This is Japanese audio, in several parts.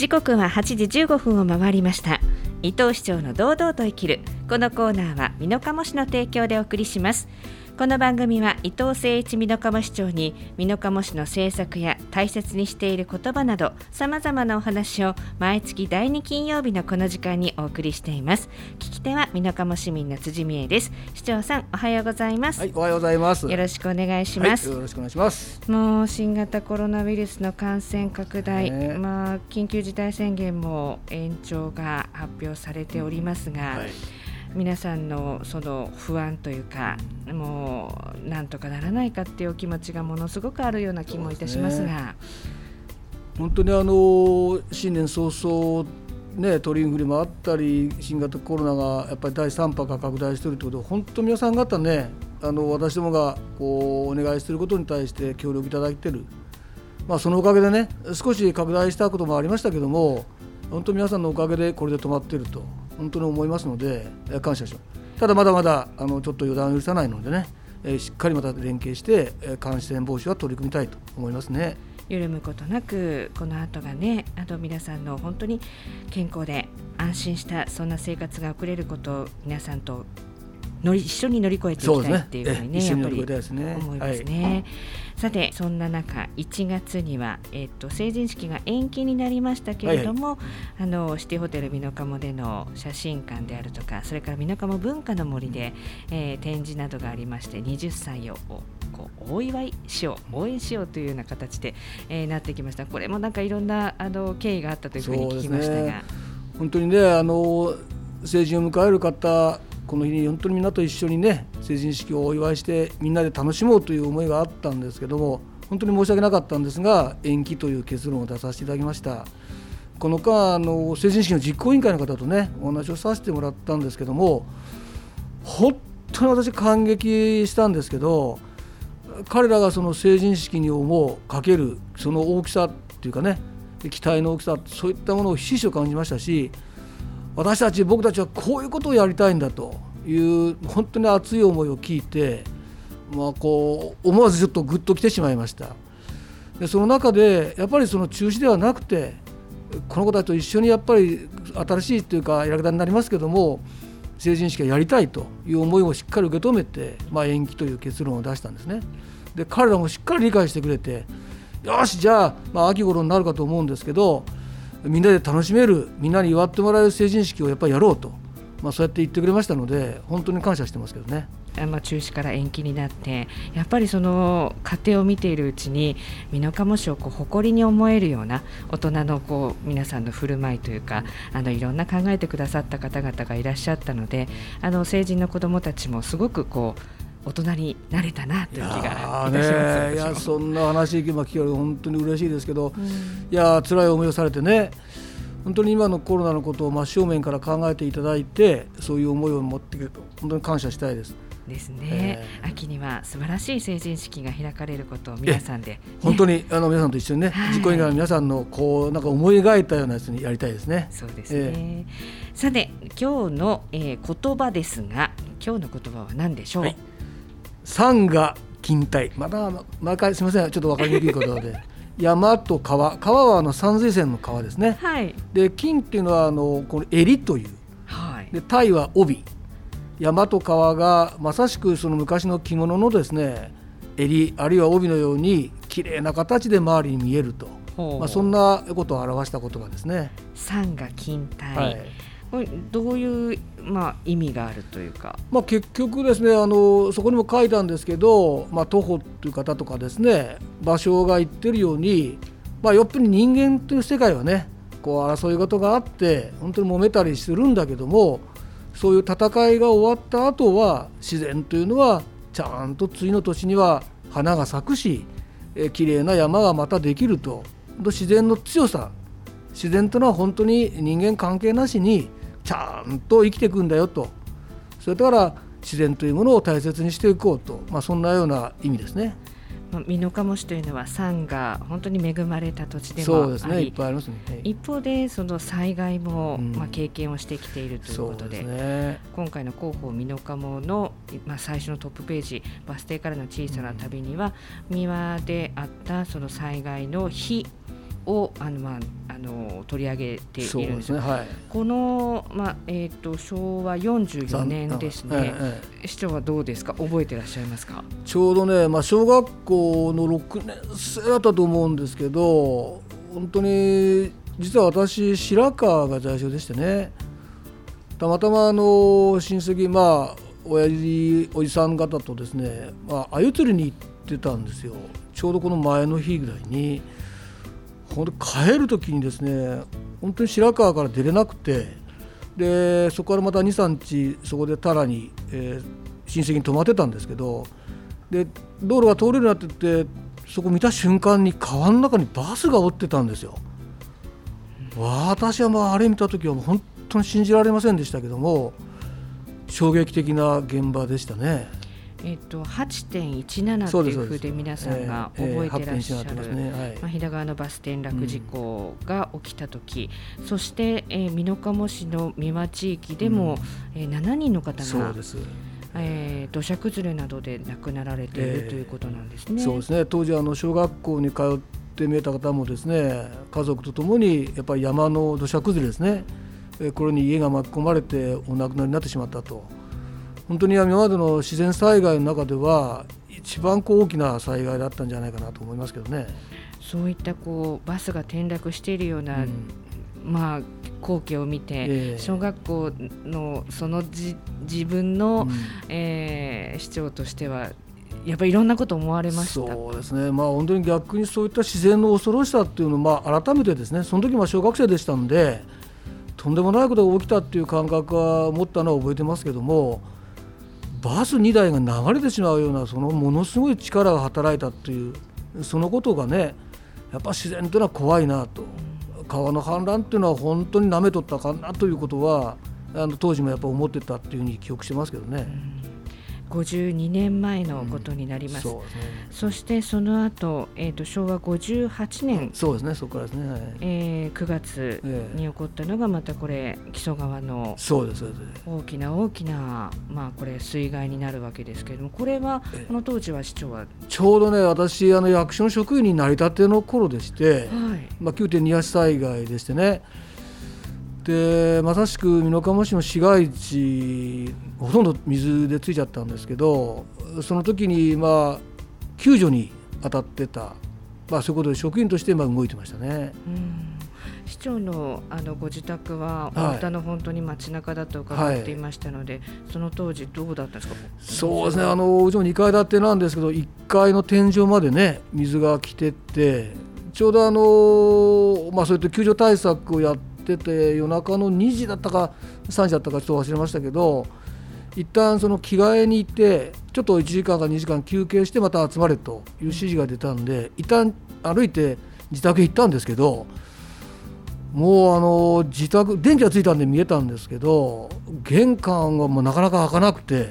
時刻は8時15分を回りました。伊藤市長の堂々と生きる。このコーナーは美濃加茂市の提供でお送りします。この番組は伊藤誠一美濃加茂市長に美濃加茂市の政策や大切にしている言葉などさまざまなお話を毎月第2金曜日のこの時間にお送りしています。聞き手は美濃加茂市民の辻美恵です。市長さんおはようございます。はいおはようございます。よろしくお願いします、はい、よろしくお願いします。もう新型コロナウイルスの感染拡大、ね、まあ緊急事態宣言も延長が発表されておりますが、はい皆さんのその不安というかもうなんとかならないかっていうお気持ちがものすごくあるような気もいたしますが。すね、本当にあの新年早々ね、鳥インフレもあったり新型コロナがやっぱり第3波が拡大しているということで本当皆さん方ねあの私どもがこうお願いしていることに対して協力いただいている、まあ、そのおかげでね少し拡大したこともありましたけども本当皆さんのおかげでこれで止まっていると本当に思いますので感謝しますただまだまだあのちょっと予断を許さないのでね、え、しっかりまた連携して感染防止は取り組みたいと思いますね。緩むことなくこの後がねあと皆さんの本当に健康で安心したそんな生活が送れることを皆さんと乗り一緒に乗り越えていきたいっていうふうにね、ね。やっぱり思いますね。はい、さてそんな中1月には、えーと、成人式が延期になりましたけれども、はいはい、あのシティホテル美濃加茂での写真館であるとかそれから美濃加茂文化の森で、えー、展示などがありまして20歳をこうお祝いしよう応援しようというような形で、えー、なってきました。これもなんかいろんなあの経緯があったというふうに聞きましたが、ね、本当にねあの成人を迎える方この日に本当にみんなと一緒にね成人式をお祝いしてみんなで楽しもうという思いがあったんですけども本当に申し訳なかったんですが延期という結論を出させていただきました。この間あの成人式の実行委員会の方とねお話をさせてもらったんですけども本当に私感激したんですけど彼らがその成人式に思うかけるその大きさっていうかね期待の大きさそういったものをひしひしと感じましたし私たち僕たちはこういうことをやりたいんだという本当に熱い思いを聞いて、まあ、こう思わずちょっとグッときてしまいました。でその中でやっぱりその中止ではなくてこの子たちと一緒にやっぱり新しいというかやり方になりますけども成人式をやりたいという思いをしっかり受け止めて、まあ、延期という結論を出したんですね。で彼らもしっかり理解してくれてよしじゃあ、まあ、秋頃になるかと思うんですけどみんなで楽しめるみんなに祝ってもらえる成人式をやっぱりやろうと、まあ、そうやって言ってくれましたので本当に感謝してますけどね。まあ、中止から延期になってやっぱりその家庭を見ているうちに美濃加茂市をこう誇りに思えるような大人のこう皆さんの振る舞いというかあのいろんな考えてくださった方々がいらっしゃったのであの成人の子どもたちもすごくこう大人になれたなという気がいたします。ね、いやそんな話聞けば聞ける本当に嬉しいですけど、うん、いや辛い思いをされてね本当に今のコロナのことを真正面から考えていただいてそういう思いを持ってくると本当に感謝したいです。ですね、えー、秋には素晴らしい成人式が開かれることを皆さんで、ね、本当にあの皆さんと一緒にね、はい、実行委員会の皆さんのこうなんか思い描いたようなやつにやりたいですね。そうですね。えー、さて今日の、えー、言葉ですが今日の言葉は何でしょう？はい山河近代まだ毎回すみません。ちょっと分かりにくいことで。山と川。川はあの山水線の川ですね、はい、で金っていうのはあのこの襟という、はい、で鯛は帯。山と川がまさしくその昔の着物のですね襟あるいは帯のように綺麗な形で周りに見えると、まあ、そんなことを表した言葉ですね。山河近代、はい。どういう、まあ、意味があるというか、まあ、結局ですねあのそこにも書いたんですけど、まあ、徒歩という方とかですね場所が言ってるように、まあ、やっぱり人間という世界はねこう争い事があって本当に揉めたりするんだけどもそういう戦いが終わった後は自然というのはちゃんと次の年には花が咲くしえ綺麗な山がまたできると。自然の強さ。自然というのは本当に人間関係なしにちゃんと生きていくんだよと。それから自然というものを大切にしていこうと、まあ、そんなような意味ですね。美濃加茂市というのは山が本当に恵まれた土地でもあり、ね、いっぱいありますね、はい、一方でその災害も、まあ、経験をしてきているということで。ね、今回の広報美濃加茂の、まあ、最初のトップページバス停からの小さな旅には、うん、三輪であったその災害の日をあの、まあ、あの取り上げているんですねはい、この、まあえーと、昭和44年ですね、ええ、市長はどうですか？覚えてらっしゃいますか？ちょうどね、まあ、小学校の6年生だったと思うんですけど本当に実は私白川が在所でしてね。たまたまあの親戚まあ親父おじさん方とですね、まあ、鮎釣りに行ってたんですよ。ちょうどこの前の日ぐらいに本当帰る時にですね本当に白川から出れなくてでそこからまた23日そこでタラに、えー、親戚に泊まってたんですけどで道路が通れるようになっててそこ見た瞬間に川の中にバスが折ってたんですよ。私はまああれ見た時はもう本当に信じられませんでしたけども衝撃的な現場でしたね。えっと、8.17っていうふうで皆さんが覚えてらっしゃる、まあ、飛騨川のバス転落事故が起きた時、うん、そして、えー、美濃加茂市の三輪地域でも、うん、えー、7人の方がえー、土砂崩れなどで亡くなられている、えー、ということなんですね。そうですね。当時あの小学校に通って見えた方もですね家族とともにやっぱり山の土砂崩れですね。これに家が巻き込まれてお亡くなりになってしまったと本当に今までの自然災害の中では一番こう大きな災害だったんじゃないかなと思いますけどね。そういったこうバスが転落しているような、うん、まあ光景を見て、えー、小学校のそのじ自分の、うん、えー、市長としてはやっぱりいろんなこと思われましそうですね、まあ、本当に逆にそういった自然の恐ろしさっていうのを、まあ、改めてですね。その時は小学生でしたんでとんでもないことが起きたっていう感覚は持ったのは覚えてますけどもバス2台が流れてしまうようなそのものすごい力が働いたというそのことがねやっぱ自然というのは怖いなと川の氾濫っていうのは本当になめとったかなということはあの当時もやっぱ思ってたっていうふうに記憶してますけどね。52年前のことになります。うんそすね、そしてその後、えーと、昭和58年、そうですね、そこからですね、はい、えー、9月に起こったのがまたこれ木曽川の大きな大きなまあこれ水害になるわけですけれども、これはこの当時は市長は？ちょうどね、私あの役所の職員になりたての頃でして、はい、まあ9.2八災害でしてね。でまさしく美濃加茂市の市街地ほとんど水でついちゃったんですけどその時にまあ救助に当たってた、まあ、そういうことで職員としてまあ動いてましたね。市長のあのご自宅は太田の本当に街中だと伺っていましたので、はい、その当時どうだったんですか？そうですね。あのうちも2階建てなんですけど1階の天井までね水が来てってちょうどあの、まあ、そういった救助対策をやってってて夜中の2時だったか3時だったかちょっと忘れましたけど一旦その着替えに行ってちょっと1時間か2時間休憩してまた集まれという指示が出たんで一旦歩いて自宅へ行ったんですけどもうあの自宅電気がついたんで見えたんですけど玄関がもうなかなか開かなくて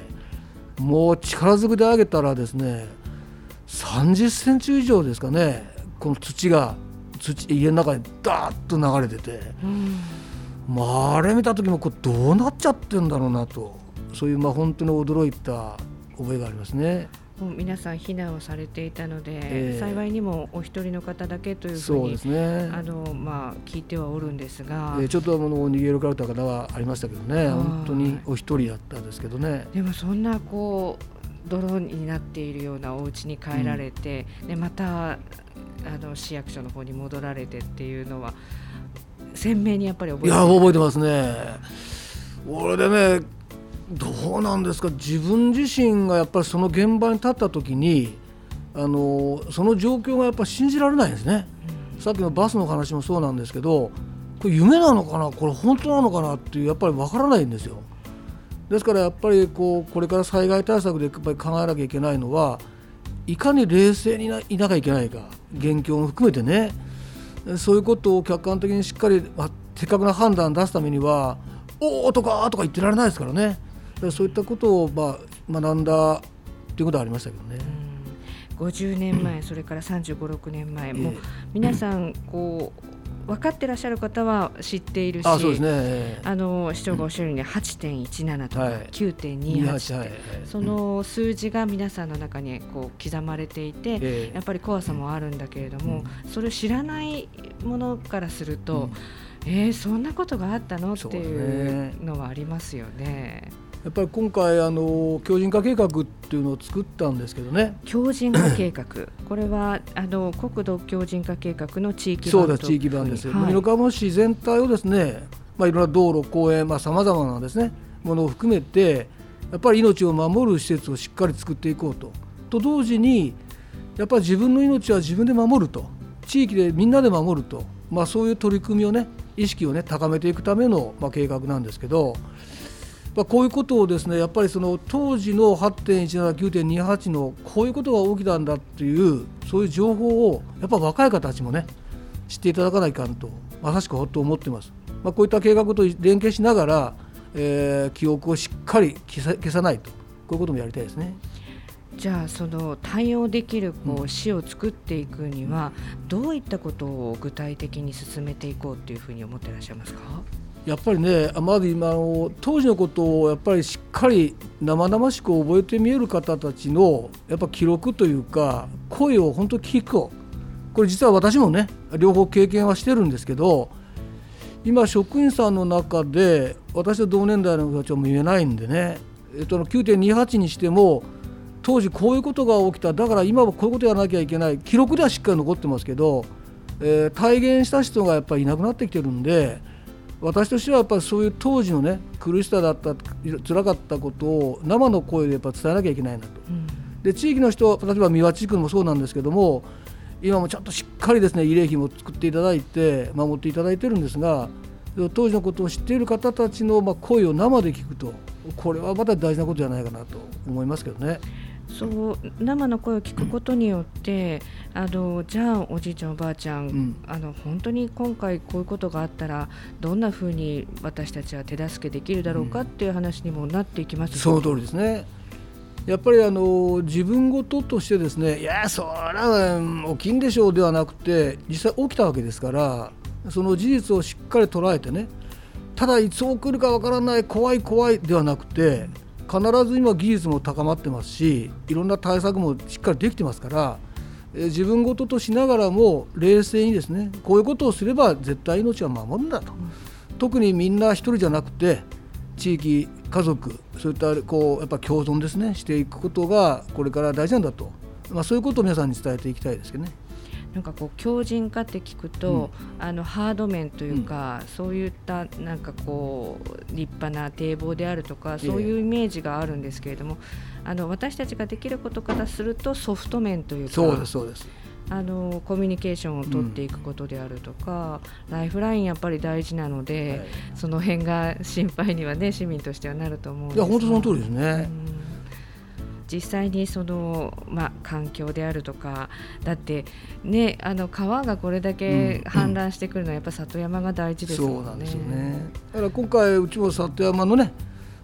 もう力ずくで上げたらですね30センチ以上ですかねこの土が。土家の中にダーッと流れてて、うん、まあ、あれ見た時もこうどうなっちゃってんだろうなとそういうまあ本当に驚いた覚えがありますね。もう皆さん避難をされていたので、えー、幸いにもお一人の方だけというふうにそうね、あのまあ、聞いてはおるんですが、えー、ちょっとあの逃げる方はありましたけどね。本当にお一人だったんですけどね。でもそんなこう泥になっているようなお家に帰られて、うん、でまたあの市役所の方に戻られてっていうのは鮮明にやっぱり覚えていや覚えてますね。俺でねどうなんですか？自分自身がやっぱりその現場に立った時にあのその状況がやっぱ信じられないんですね、うん、さっきのバスの話もそうなんですけどこれ夢なのかな？これ本当なのかな？っていうやっぱり分からないんですよ。ですからやっぱりこうこれから災害対策でやっぱり考えなきゃいけないのはいかに冷静にいなきゃいけないか現況も含めてねそういうことを客観的にしっかり、まあ、的確な判断を出すためには「おお!」とか「とか言ってられないですからねそういったことを、まあ、学んだということはありましたけどね。50年前、それから3 5 6年前、もう皆さんこう分かってらっしゃる方は知っているしあそうですね、あの市長がおっしゃるように8.17とか9.28、はい、その数字が皆さんの中にこう刻まれていて、やっぱり怖さもあるんだけれども、それを知らないものからすると、えー、そんなことがあったの？っていうのはありますよね。やっぱり今回あの強靭化計画っていうのを作ったんですけどね。強靭化計画。これはあの国土強靭化計画の地域版そうです地域版です。よ、はい、美濃加茂市全体をですね、まあ、いろんな道路公園さまざ、まなですねものを含めてやっぱり命を守る施設をしっかり作っていこうと。と同時にやっぱり自分の命は自分で守ると。地域でみんなで守ると、まあ、そういう取り組みをね意識をね高めていくための、まあ、計画なんですけどまあ、こういうことをですねやっぱりその当時の8.179.28のこういうことが起きたんだっていうそういう情報をやっぱ若い方たちもね知っていただかないかんとまさしくほっと思ってます。まあ、こういった計画と連携しながら、えー、記憶をしっかり消さ消さないとこういうこともやりたいですね。じゃあその対応できるこう市を作っていくにはどういったことを具体的に進めていこうというふうに思っていらっしゃいますか？やっぱりねまず今の当時のことをやっぱりしっかり生々しく覚えて見える方たちのやっぱ記録というか声を本当聞くこれ実は私もね両方経験はしてるんですけど今職員さんの中で私と同年代の人たちは見えないんでね、えっと、9.28にしても当時こういうことが起きただから今はこういうことやらなきゃいけない記録ではしっかり残ってますけど、えー、体現した人がやっぱりいなくなってきてるんで。私としてはやっぱりそういう当時のね苦しさだった辛かったことを生の声でやっぱ伝えなきゃいけないなと。うん、で地域の人例えば三輪地区もそうなんですけども今もちゃんとしっかりですね慰霊碑も作っていただいて守っていただいてるんですが当時のことを知っている方たちのま声を生で聞くとこれはまた大事なことじゃないかなと思いますけどね。そう生の声を聞くことによってあのじゃあおじいちゃんおばあちゃん、うん、あの本当に今回こういうことがあったらどんなふうに私たちは手助けできるだろうかっていう話にもなっていきます、うん、その通りですね。やっぱりあの自分事としてですねいやそら起きんでしょうではなくて実際起きたわけですからその事実をしっかり捉えてねただいつ起こるかわからない怖い怖いではなくて必ず今技術も高まってますしいろんな対策もしっかりできてますから自分事としながらも冷静にですねこういうことをすれば絶対命は守るんだと、特にみんな一人じゃなくて地域家族そういったこうやっぱ共存ですねしていくことがこれから大事なんだと、まあ、そういうことを皆さんに伝えていきたいですけどね。なんかこう強靭化って聞くと、うん、あのハード面というか、うん、そういったなんかこう立派な堤防であるとかそういうイメージがあるんですけれども、あの私たちができることからするとソフト面というかそうですそうです。あのコミュニケーションを取っていくことであるとか、うん、ライフラインやっぱり大事なので、はい、その辺が心配にはね市民としてはなると思うんですいや本当その通りですね。実際にその、まあ、環境であるとかだって、ね、あの川がこれだけ氾濫してくるのはやっぱ里山が大事ですよね。そうなんですよね。だから今回うちも里山のね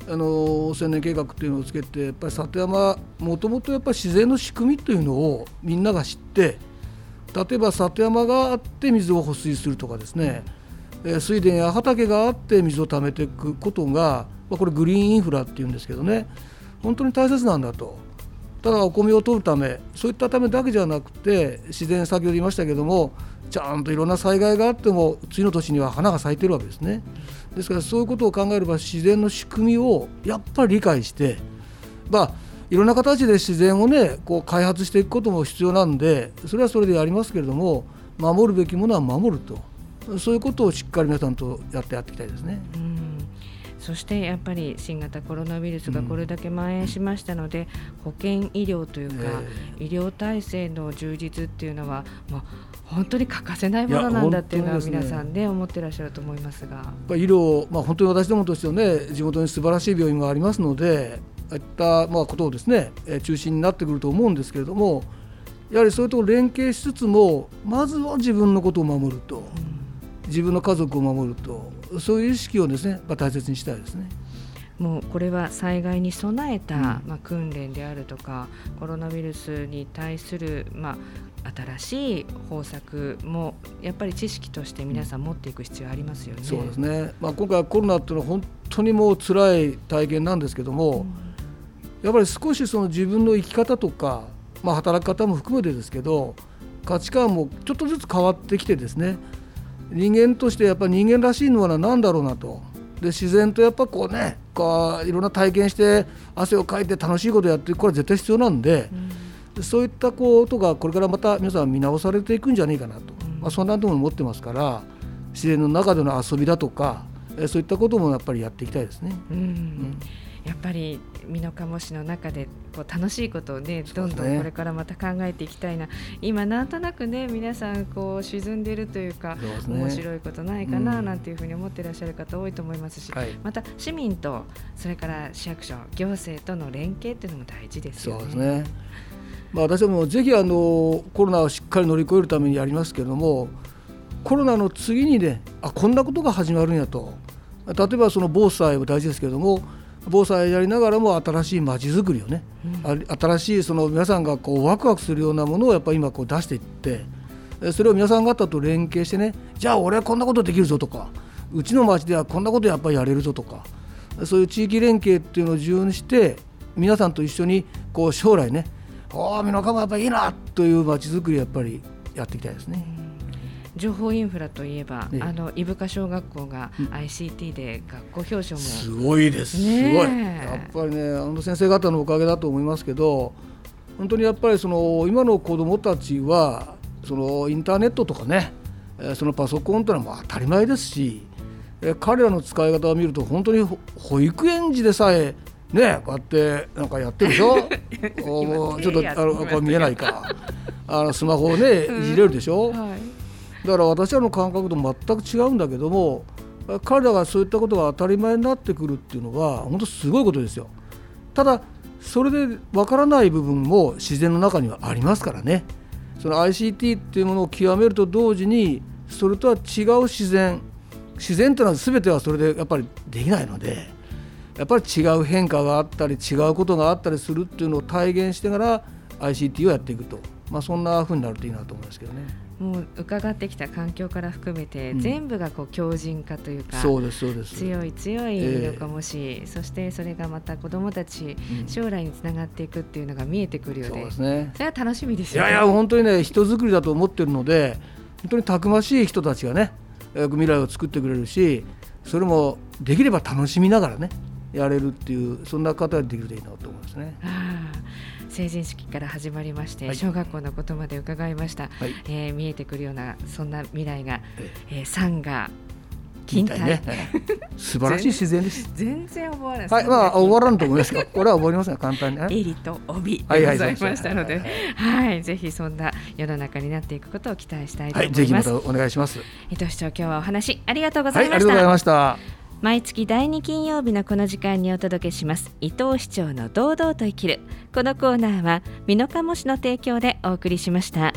あの青年計画っていうのをつけてやっぱり里山もともとやっぱり自然の仕組みというのをみんなが知って例えば里山があって水を保水するとかですね、え水田や畑があって水を貯めていくことが、まあ、これグリーンインフラっていうんですけどね本当に大切なんだと。ただお米を取るためそういったためだけじゃなくて自然先ほど言いましたけどもちゃんといろんな災害があっても次の年には花が咲いてるわけですね。ですからそういうことを考えれば自然の仕組みをやっぱり理解してまあいろんな形で自然をねこう開発していくことも必要なんでそれはそれでやりますけれども守るべきものは守ると。そういうことをしっかり皆さんとやってやっていきたいですね。うん。そしてやっぱり新型コロナウイルスがこれだけ蔓延しましたので、保健医療というか、医療体制の充実っていうのは、まあ、本当に欠かせないものなんだっていうのは皆さんね、思ってらっしゃると思いますが。医療、まあ、本当に私どもとしてはね地元に素晴らしい病院がありますのでああいったまあことをですね中心になってくると思うんですけれどもやはりそういうところ連携しつつもまずは自分のことを守ると、うん、自分の家族を守るとそういう意識をですね、まあ、大切にしたいですね。もうこれは災害に備えた、まあ、訓練であるとかコロナウイルスに対する、まあ、新しい方策もやっぱり知識として皆さん持っていく必要ありますよね。そうですね、まあ、今回コロナっていうのは本当にもう辛い体験なんですけども、うん、やっぱり少しその自分の生き方とか、まあ、働き方も含めてですけど価値観もちょっとずつ変わってきてですね人間としてやっぱり人間らしいのは何だろうなと。で自然とやっぱこうねこういろんな体験して汗をかいて楽しいことやってこれは絶対必要なんで、うん、そういったことがこれからまた皆さん見直されていくんじゃないかなと、うん、まあ、そんなとも思ってますから自然の中での遊びだとかそういったこともやっぱりやっていきたいですね。うん、うんやっぱり美濃加茂市の中でこう楽しいことをねどんどんこれからまた考えていきたいな、ね、今なんとなくね皆さんこう沈んでいるというか、ね、面白いことないかななんていうふうに思っていらっしゃる方多いと思いますし、うん、また市民とそれから市役所行政との連携っていうのも大事ですよね。そうですね。まあ、私はもうぜひあのコロナをしっかり乗り越えるためにやりますけれどもコロナの次にねあこんなことが始まるんやと。例えばその防災も大事ですけれども防災やりながらも新しいまちづくりをね、うん、新しいその皆さんがこうワクワクするようなものをやっぱり今こう出していってそれを皆さん方と連携してねじゃあ俺はこんなことできるぞとかうちの町ではこんなことやっぱりやれるぞとかそういう地域連携っていうのを重要にして皆さんと一緒にこう将来ね「おお美濃加茂やっぱりいいな」というまちづくりやっぱりやっていきたいですね。情報インフラといえば、ね、あの伊深小学校が ICT で学校表彰も、すごいです、ね、すごい。やっぱりねあの先生方のおかげだと思いますけど本当にやっぱりその今の子どもたちはそのインターネットとかねそのパソコンというのはもう当たり前ですし彼らの使い方を見ると本当に保育園児でさえねこうやってなんかやってるでしょ？おちょっとあのこれ見えないか。あのスマホをねいじれるでしょ、うんはいだから私らの感覚と全く違うんだけども彼らがそういったことが当たり前になってくるっていうのは本当すごいことですよ。ただそれでわからない部分も自然の中にはありますからね。その ICT っていうものを極めると同時にそれとは違う自然自然というのは全てはそれでやっぱりできないのでやっぱり違う変化があったり違うことがあったりするっていうのを体現してから ICT をやっていくと、まあ、そんなふうになるといいなと思いますけどね。もう伺ってきた環境から含めて、全部がこう強靭化というか、そうですそうです。強い強いのかもし、えー、そしてそれがまた子どもたち、将来につながっていくっていうのが見えてくるようで、そうですね、それは楽しみですよね。いやいや本当にね人づくりだと思ってるので本当にたくましい人たちがね未来を作ってくれるしそれもできれば楽しみながらねやれるっていうそんな方ができるといいなと思いますね。成人式から始まりまして、はい、小学校のことまで伺いました、はい、えー、見えてくるようなそんな未来が、えー、サンガ金体、ね、素晴らしい自然です。全然覚わない。はい、まあ終わらんと思いますが、これは覚えますが簡単に。襟と帯でございましたので、はい、ぜひそんな世の中になっていくことを期待したいと思います。はい、ぜひまたお願いします。伊藤市長今日はお話ありがとうございました。はい、ありがとうございました。毎月第2金曜日のこの時間にお届けします伊藤市長の堂々と生きるこのコーナーは美濃加茂市の提供でお送りしました。